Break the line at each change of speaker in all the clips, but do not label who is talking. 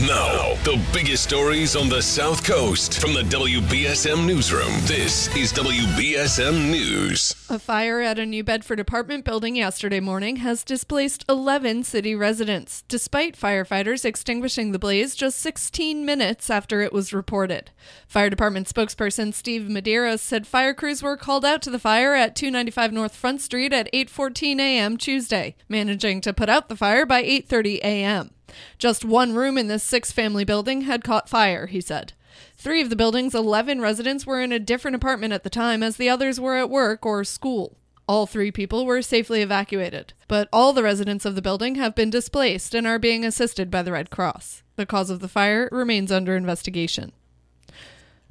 Now, the biggest stories on the South Coast from the WBSM Newsroom. This is WBSM News.
A fire at a New Bedford apartment building yesterday morning has displaced 11 city residents, despite firefighters extinguishing the blaze just 16 minutes after it was reported. Fire Department spokesperson Steve Medeiros said fire crews were called out to the fire at 295 North Front Street at 8:14 a.m. Tuesday, managing to put out the fire by 8:30 a.m. Just one room in this six family building had caught fire, he said. Three of the building's 11 residents were in a different apartment at the time, as the others were at work or school. All three people were safely evacuated, but all the residents of the building have been displaced and are being assisted by the Red Cross. The cause of the fire remains under investigation.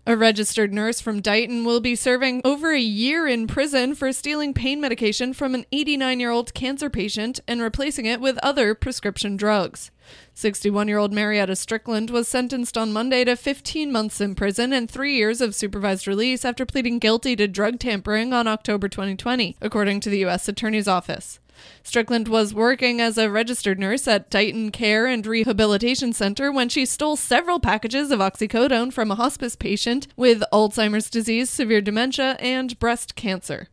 A registered nurse from Dighton will be serving over a year in prison for stealing pain medication from an 89 year old cancer patient and replacing it with other prescription drugs. 61 year old Marietta Strickland was sentenced on Monday to 15 months in prison and three years of supervised release after pleading guilty to drug tampering on October 2020, according to the U.S. Attorney's Office. Strickland was working as a registered nurse at Dighton Care and Rehabilitation Center when she stole several packages of oxycodone from a hospice patient with Alzheimer's disease, severe dementia, and breast cancer.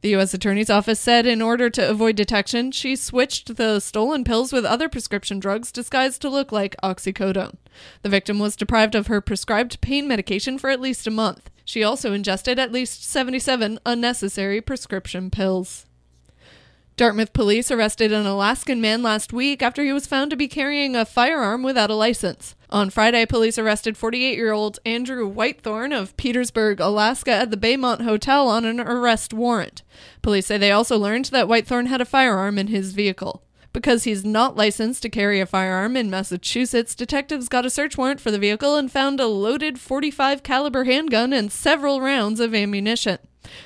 The U.S. Attorney's Office said in order to avoid detection, she switched the stolen pills with other prescription drugs disguised to look like oxycodone. The victim was deprived of her prescribed pain medication for at least a month. She also ingested at least 77 unnecessary prescription pills. Dartmouth police arrested an Alaskan man last week after he was found to be carrying a firearm without a license. On Friday, police arrested 48 year old Andrew Whitethorn of Petersburg, Alaska, at the Baymont Hotel on an arrest warrant. Police say they also learned that Whitethorn had a firearm in his vehicle. Because he's not licensed to carry a firearm in Massachusetts, detectives got a search warrant for the vehicle and found a loaded 45 caliber handgun and several rounds of ammunition.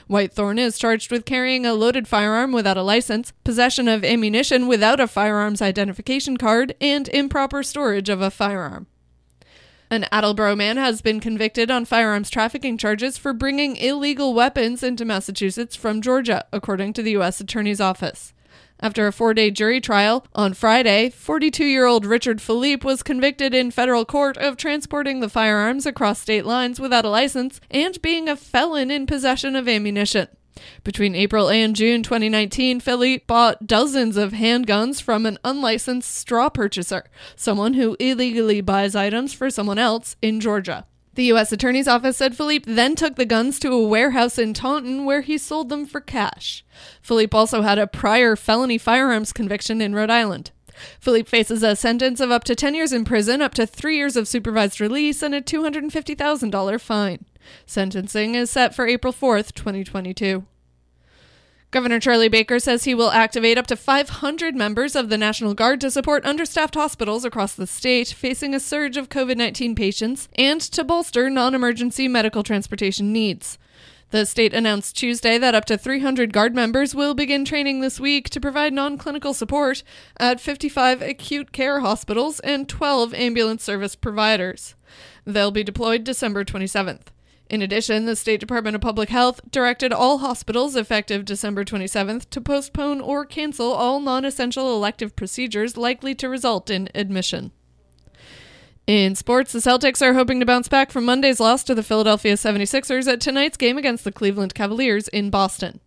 Whitethorn is charged with carrying a loaded firearm without a license, possession of ammunition without a firearms identification card, and improper storage of a firearm. An Attleboro man has been convicted on firearms trafficking charges for bringing illegal weapons into Massachusetts from Georgia, according to the U.S. Attorney's Office. After a four day jury trial on Friday, 42 year old Richard Philippe was convicted in federal court of transporting the firearms across state lines without a license and being a felon in possession of ammunition. Between April and June 2019, Philippe bought dozens of handguns from an unlicensed straw purchaser, someone who illegally buys items for someone else in Georgia. The U.S. Attorney's Office said Philippe then took the guns to a warehouse in Taunton where he sold them for cash. Philippe also had a prior felony firearms conviction in Rhode Island. Philippe faces a sentence of up to 10 years in prison, up to three years of supervised release, and a $250,000 fine. Sentencing is set for April 4th, 2022. Governor Charlie Baker says he will activate up to 500 members of the National Guard to support understaffed hospitals across the state facing a surge of COVID 19 patients and to bolster non emergency medical transportation needs. The state announced Tuesday that up to 300 Guard members will begin training this week to provide non clinical support at 55 acute care hospitals and 12 ambulance service providers. They'll be deployed December 27th. In addition, the State Department of Public Health directed all hospitals effective December 27th to postpone or cancel all non essential elective procedures likely to result in admission. In sports, the Celtics are hoping to bounce back from Monday's loss to the Philadelphia 76ers at tonight's game against the Cleveland Cavaliers in Boston.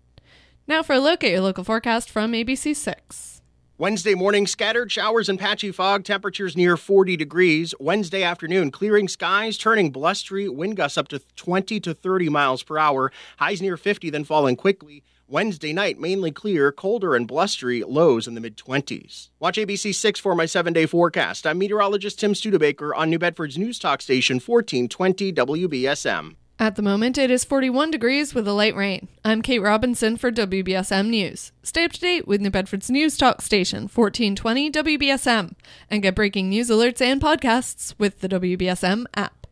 Now for a look at your local forecast from ABC6.
Wednesday morning, scattered showers and patchy fog, temperatures near 40 degrees. Wednesday afternoon, clearing skies, turning blustery, wind gusts up to 20 to 30 miles per hour, highs near 50, then falling quickly. Wednesday night, mainly clear, colder and blustery, lows in the mid 20s. Watch ABC 6 for my seven day forecast. I'm meteorologist Tim Studebaker on New Bedford's News Talk Station 1420 WBSM.
At the moment, it is 41 degrees with a light rain. I'm Kate Robinson for WBSM News. Stay up to date with New Bedford's News Talk Station, 1420 WBSM, and get breaking news alerts and podcasts with the WBSM app.